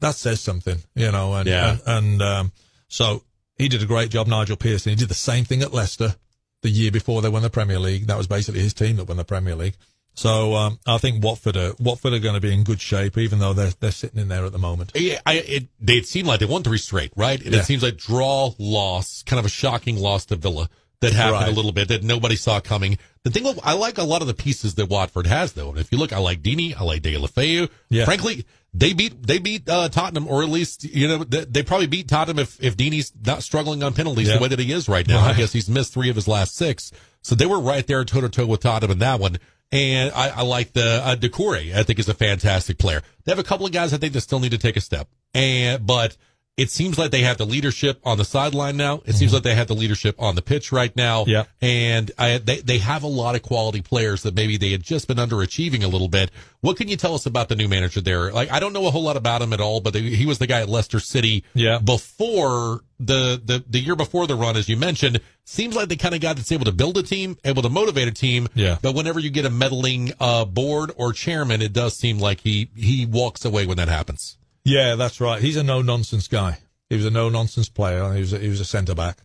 that says something, you know, and, Yeah. and, and, um, so he did a great job, Nigel Pearson. He did the same thing at Leicester the year before they won the Premier League. That was basically his team that won the Premier League. So um, I think Watford are Watford are going to be in good shape, even though they're they're sitting in there at the moment. Yeah, I, it, they it seemed like they won three straight, right? And Yeah. it seems like draw, loss, kind of a shocking loss to Villa that happened Right. a little bit that nobody saw coming. The thing, I like a lot of the pieces that Watford has, though. And if you look, I like Deeney, I like Deulofeu. Yeah. Frankly, they beat they beat uh, Tottenham, or at least you know they, they probably beat Tottenham if if Deeney's not struggling on penalties Yeah. the way that he is right now. I guess he's missed three of his last six, so they were right there toe to toe with Tottenham in that one. And I, I like the uh, Doucouré. I think is a fantastic player. They have a couple of guys I think that still need to take a step, and but it seems like they have the leadership on the sideline now. It seems like they have the leadership on the pitch right now. Yeah. And I, they, they have a lot of quality players that maybe they had just been underachieving a little bit. What can you tell us about the new manager there? Like, I don't know a whole lot about him at all, but they, he was the guy at Leicester City Yeah. before the, the, the year before the run, as you mentioned. Seems like the kind of guy that's able to build a team, able to motivate a team. Yeah. But whenever you get a meddling, uh, board or chairman, it does seem like he, he walks away when that happens. Yeah, that's right. He's a no nonsense guy. He was a no nonsense player. He was a, he was a centre back,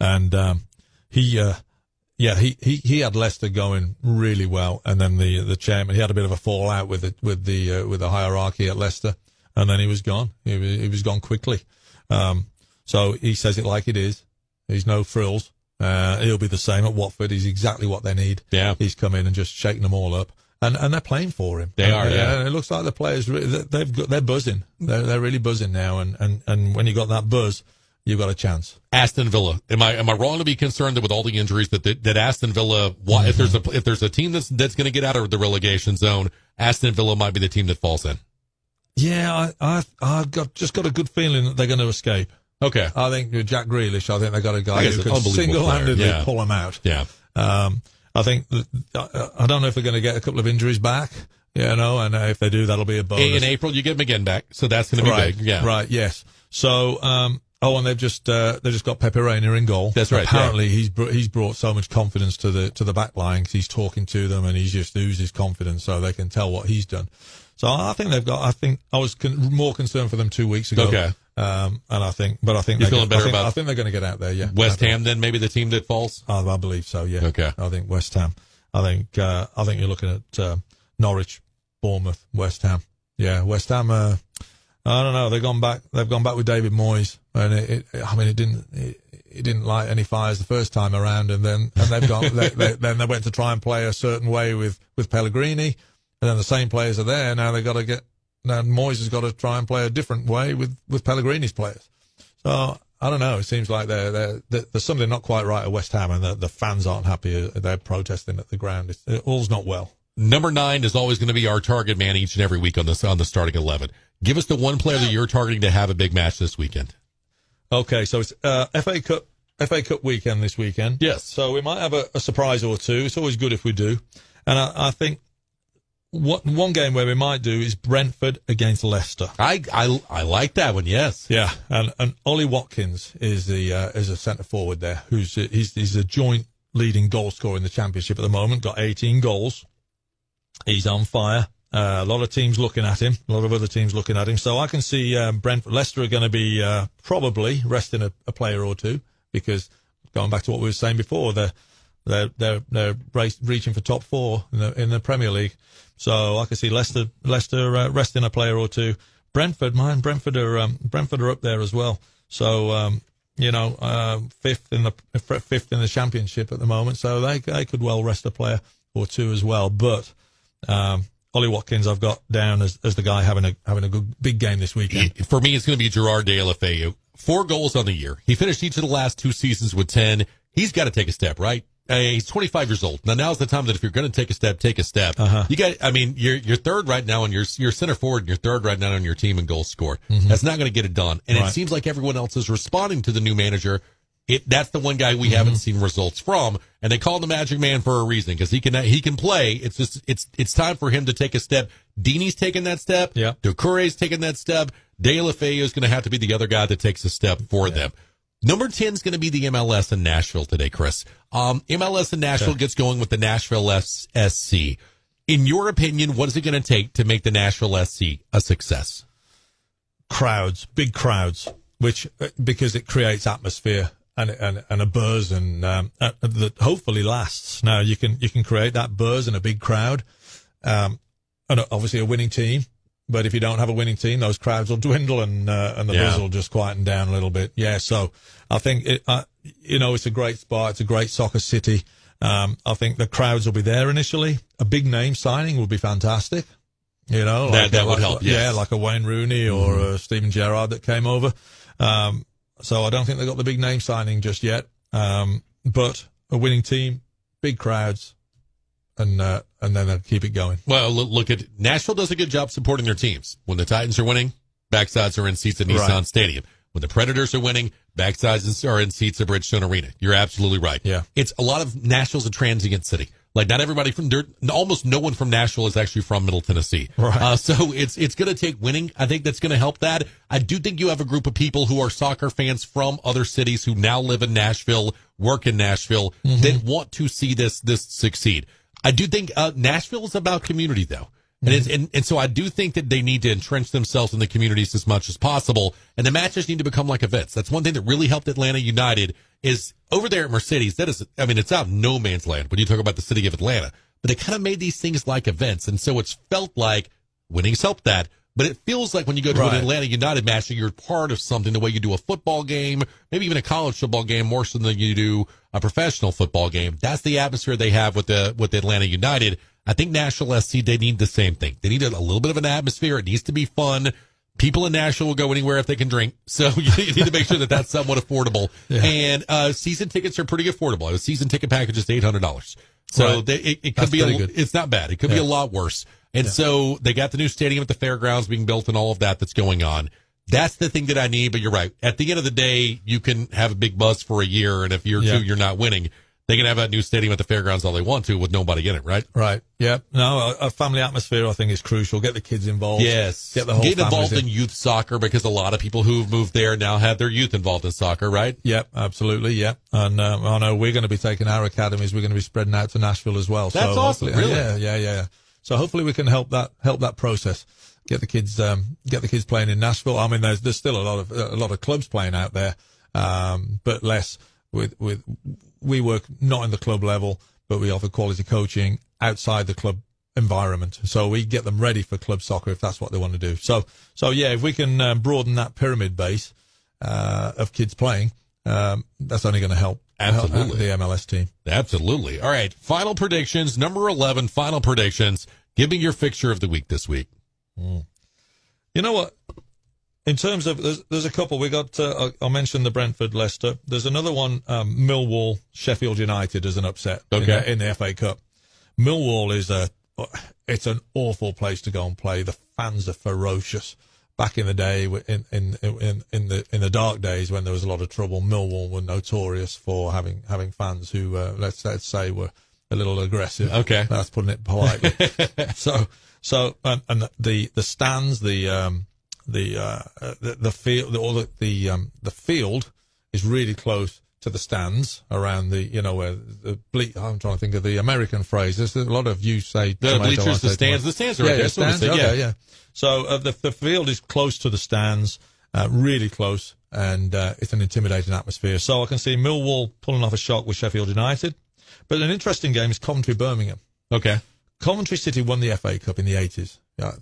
and um, he uh, yeah he, he he had Leicester going really well, and then the the chairman he had a bit of a fallout with it with the uh, with the hierarchy at Leicester, and then he was gone. He was, he was gone quickly. Um, so he says it like it is. He's no frills. Uh, he'll be the same at Watford. He's exactly what they need. Yeah. He's come in and just shaken them all up. And, and they're playing for him. They And, are, yeah. And it looks like the players, they've got, they're buzzing. They're, they're really buzzing now. And, and, and when you got that buzz, you've got a chance. Aston Villa. Am I am I wrong to be concerned that with all the injuries that that, that Aston Villa, why, if there's a if there's a team that's that's going to get out of the relegation zone, Aston Villa might be the team that falls in. Yeah, I, I, I've got, just got a good feeling that they're going to escape. Okay. I think Jack Grealish, I think they got a guy who could single-handedly yeah. pull them out. Yeah. Um, I think I, don't know if we're going to get a couple of injuries back, you know, and uh, if they do, that'll be a bonus. In April, you get McGinn back, so that's going to be right, big. Yeah. right, yes. So, um, oh, and they've just uh, they just got Pepe Reina in goal. That's right, Apparently, he's br- he's brought so much confidence to the to the back line 'cause he's talking to them and he's just oozes confidence, so they can tell what he's done. So I think they've got. I think I was con- more concerned for them two weeks ago. Okay. Um, and I think, but I think You're they're feeling gonna- better I think, about I think they're going to get out there. Yeah. West Ham, then maybe the team that falls. I, I believe so. Yeah. Okay. I think West Ham. I think uh, I think you're looking at uh, Norwich, Bournemouth, West Ham. Yeah, West Ham. Uh, I don't know. They've gone back. They've gone back with David Moyes, and it, it, I mean, it didn't. It, it didn't light any fires the first time around, and then and they've gone. they, they, then they went to try and play a certain way with with Pellegrini, and then the same players are there now. They've got to get. Now Moyes has got to try and play a different way with with Pellegrini's players. So I don't know. It seems like they're, they're, they're, there's something not quite right at West Ham, and the, the fans aren't happy. They're protesting at the ground. It's, it, all's not well. Number nine is always going to be our target man each and every week on this on the starting eleven. Give us the one player that you're targeting to have a big match this weekend. Okay, so it's uh, FA Cup FA Cup weekend this weekend. Yes. So we might have a, a surprise or two. It's always good if we do. And I, I think what one game where we might do is Brentford against Leicester. I, I, I like that one. Yes. Yeah, and and Ollie Watkins is the uh, is a centre forward there who's he's he's a joint leading goal scorer in the championship at the moment. Got 18 goals. He's on fire. Uh, a lot of teams looking at him. A lot of other teams looking at him. So I can see um, Brentford, Leicester are going to be uh, probably resting a, a, player or two because going back to what we were saying before, they're they're they're, they're race, reaching for top four in the, in the Premier League. So I can see Leicester Leicester uh, resting a player or two. Brentford, mine, Brentford are um, Brentford are up there as well. So um, you know, uh, fifth in the fifth in the championship at the moment. So they they could well rest a player or two as well. But um, Ollie Watkins, I've got down as, as the guy having a having a good big game this weekend. For me, it's going to be Gerard Deulofeu. Four goals on the year. He finished each of the last two seasons with ten. He's got to take a step, right? Uh, he's 25 years old. Now, now's the time that if you're going to take a step, take a step. Uh-huh. You got, I mean, you're, you're third right now and you're, you're center forward and you're third right now on your team in goal score. Mm-hmm. That's not going to get it done. And right. it seems like everyone else is responding to the new manager. It, that's the one guy we mm-hmm. haven't seen results from. And they call him the magic man for a reason because he can, he can play. It's just, it's, it's time for him to take a step. Deeney's taking that step. Yeah. Doucouré's taking that step. Deulofeu is going to have to be the other guy that takes a step for yeah. them. Number 10 is going to be the MLS in Nashville today, Chris. Um, MLS in Nashville okay. gets going with the Nashville SC. In your opinion, what is it going to take to make the Nashville SC a success? Crowds, big crowds, which, uh, because it creates atmosphere and, and, and a buzz and, um, uh, that hopefully lasts. Now you can, you can create that buzz and a big crowd. Um, and obviously a winning team but if you don't have a winning team, those crowds will dwindle and uh, and the yeah. buzz will just quieten down a little bit. Yeah, so I think it, uh, you know it's a great spot. It's a great soccer city. Um, I think the crowds will be there initially. A big name signing would be fantastic. You know, like, that, that would like, help. Yes. Yeah, like a Wayne Rooney or mm. a Steven Gerrard that came over. Um, so I don't think they got the big name signing just yet. Um, but a winning team, big crowds, and uh, and then keep it going. Well, look at Nashville does a good job supporting their teams. When the Titans are winning, backsides are in seats at Nissan right. Stadium. When the Predators are winning, backsides are in seats at Bridgestone Arena. You're absolutely right. Yeah, it's a lot of Nashville's a transient city. Like not everybody from there, almost no one from Nashville is actually from Middle Tennessee. Right. Uh, so it's it's going to take winning. I think that's going to help that. I do think you have a group of people who are soccer fans from other cities who now live in Nashville, work in Nashville, mm-hmm. that want to see this this succeed. I do think uh, Nashville is about community, though. And, and, and so I do think that they need to entrench themselves in the communities as much as possible. And the matches need to become like events. That's one thing that really helped Atlanta United is over there at Mercedes. That is, I mean, it's out no man's land when you talk about the city of Atlanta, but they kind of made these things like events. And so it's felt like winning's helped that. But it feels like when you go to right. an Atlanta United match, you're part of something the way you do a football game, maybe even a college football game more so than you do a professional football game. That's the atmosphere they have with the with Atlanta United. I think Nashville SC they need the same thing. They need a, a little bit of an atmosphere. It needs to be fun. People in Nashville will go anywhere if they can drink, so you need to make sure that that's somewhat affordable. Yeah. And uh, season tickets are pretty affordable. A season ticket package is eight hundred dollars, so right. they, it, it, could that's be a, good. it's not bad. It could yeah. be a lot worse. And yeah. so they got the new stadium at the fairgrounds being built and all of that that's going on. That's the thing that I need. But you're right. At the end of the day, you can have a big buzz for a year, and if year yeah. two you're not winning, they can have that new stadium at the fairgrounds all they want to with nobody in it, right? Right. Yeah. No, a, family atmosphere I think is crucial. Get the kids involved. Yes. Get the whole get involved in. in youth soccer because a lot of people who've moved there now have their youth involved in soccer, right? Yep. Absolutely. Yep. And um, I know we're going to be taking our academies. We're going to be spreading out to Nashville as well. That's so awesome. Really? Yeah. Yeah. Yeah. So hopefully we can help that help that process. Get the kids um, get the kids playing in Nashville. I mean, there's there's still a lot of a lot of clubs playing out there, um, but less with with we work not in the club level, but we offer quality coaching outside the club environment. So we get them ready for club soccer if that's what they want to do. So so yeah, if we can um, broaden that pyramid base uh, of kids playing, um, that's only going to help Absolutely. The MLS team. Absolutely. All right. Final predictions. Number 11, final predictions. Give me your fixture of the week this week. Mm. You know what? In terms of, there's, there's a couple. We got, uh, I'll mention the Brentford Leicester. There's another one, um, Millwall, Sheffield United as an upset okay. in, the, in the FA Cup. Millwall is a, it's an awful place to go and play. The fans are ferocious back in the day, in, in in in the in the dark days when there was a lot of trouble, Millwall were notorious for having having fans who uh, let's let's say were a little aggressive. Okay. that's putting it politely. so, so, and, and the the stands, the um, the uh, the, the field, all the the um, the field is really close to the stands around the, you know, where the ble- I'm trying to think of the American phrase. There's a lot of you say The tomato, bleachers, the stands, tomato. the stands are yeah, right there. yeah, That's what we stands, okay, yeah. yeah. So uh, the the field is close to the stands, uh, really close, and uh, it's an intimidating atmosphere. So I can see Millwall pulling off a shock with Sheffield United, but an interesting game is Coventry Birmingham. Okay. Coventry City won the FA Cup in the eighties. Yeah,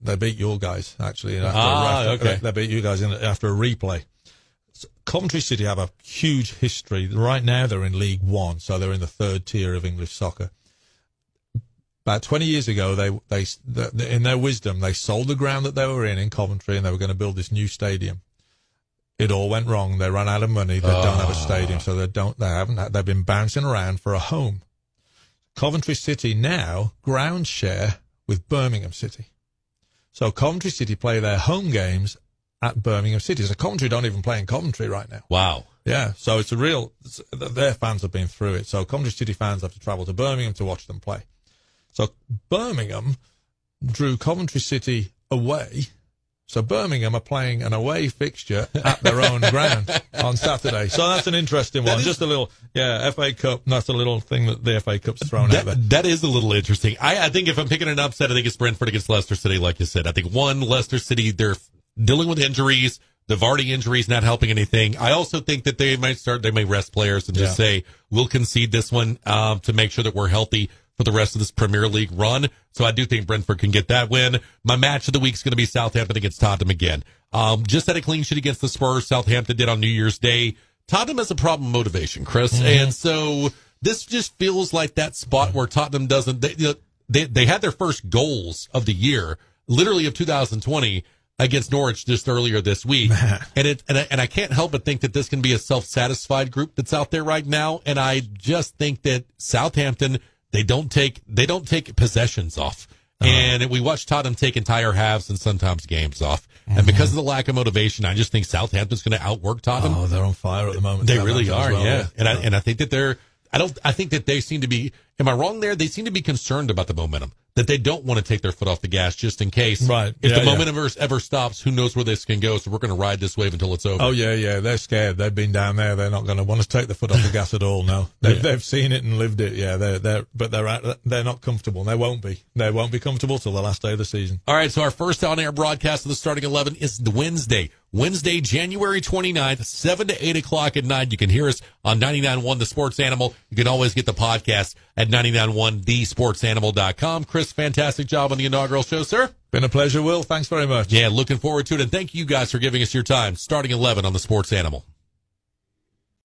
they beat your guys actually. After Ah, okay. They beat you guys in, after a replay. Coventry City have a huge history. Right now, they're in League One, so they're in the third tier of English soccer. About 20 years ago, they, they, th- in their wisdom, they sold the ground that they were in in Coventry and they were going to build this new stadium. It all went wrong. They ran out of money. They don't have a ah. stadium, so they don't, they haven't, had- they've been bouncing around for a home. Coventry City now ground share with Birmingham City. So Coventry City play their home games at Birmingham City. So Coventry don't even play in Coventry right now. Wow. Yeah, so it's a real. It's, their fans have been through it. So Coventry City fans have to travel to Birmingham to watch them play. So Birmingham drew Coventry City away. So Birmingham are playing an away fixture at their own ground on Saturday. So that's an interesting one. Just a little, yeah, FA Cup. That's a little thing that the FA Cup's thrown out there. That, that is a little interesting. I, I think if I'm picking an upset, I think it's Brentford against Leicester City, like you said. I think one, Leicester City, they're dealing with injuries. The Vardy injuries not helping anything. I also think that they might start, they may rest players and just Yeah. say, we'll concede this one um, to make sure that we're healthy for the rest of this Premier League run. So I do think Brentford can get that win. My match of the week is going to be Southampton against Tottenham again. Um, just had a clean sheet against the Spurs. Southampton did on New Year's Day. Tottenham has a problem motivation, Chris. And so this just feels like that spot where Tottenham doesn't, they, you know, they, they had their first goals of the year, literally of 2020 against Norwich just earlier this week. and it, and I, and I can't help but think that this can be a self-satisfied group that's out there right now. And I just think that Southampton, they don't take, they don't take possessions off. Uh-huh. And we watch Tottenham take entire halves and sometimes games off. And mm-hmm. because of the lack of motivation, I just think Southampton's going to outwork Tottenham. Oh, they're on fire at the moment. They really are, well, yeah. And I and I think that they're I don't I think that they seem to be am I wrong there? They seem to be concerned about the momentum. That they don't want to take their foot off the gas just in case. Right. If Yeah, the momentum ever, ever stops, who knows where this can go. So we're going to ride this wave until it's over. Oh yeah, yeah. They're scared. They've been down there. They're not going to want to take the foot off the gas at all. No, they've, Yeah. they've seen it and lived it. Yeah, they're they're but they're out, they're not comfortable. They won't be. They won't be comfortable till the last day of the season. All right, so our first on air broadcast of the starting 11 is Wednesday. Wednesday, January 29th, 7 to 8 o'clock at night. You can hear us on 99.1 The Sports Animal. You can always get the podcast at 99.1 TheSportsAnimal.com. Chris, fantastic job on the inaugural show, sir. Been a pleasure, Will. Thanks very much. Yeah, looking forward to it. And thank you guys for giving us your time. Starting 11 on The Sports Animal.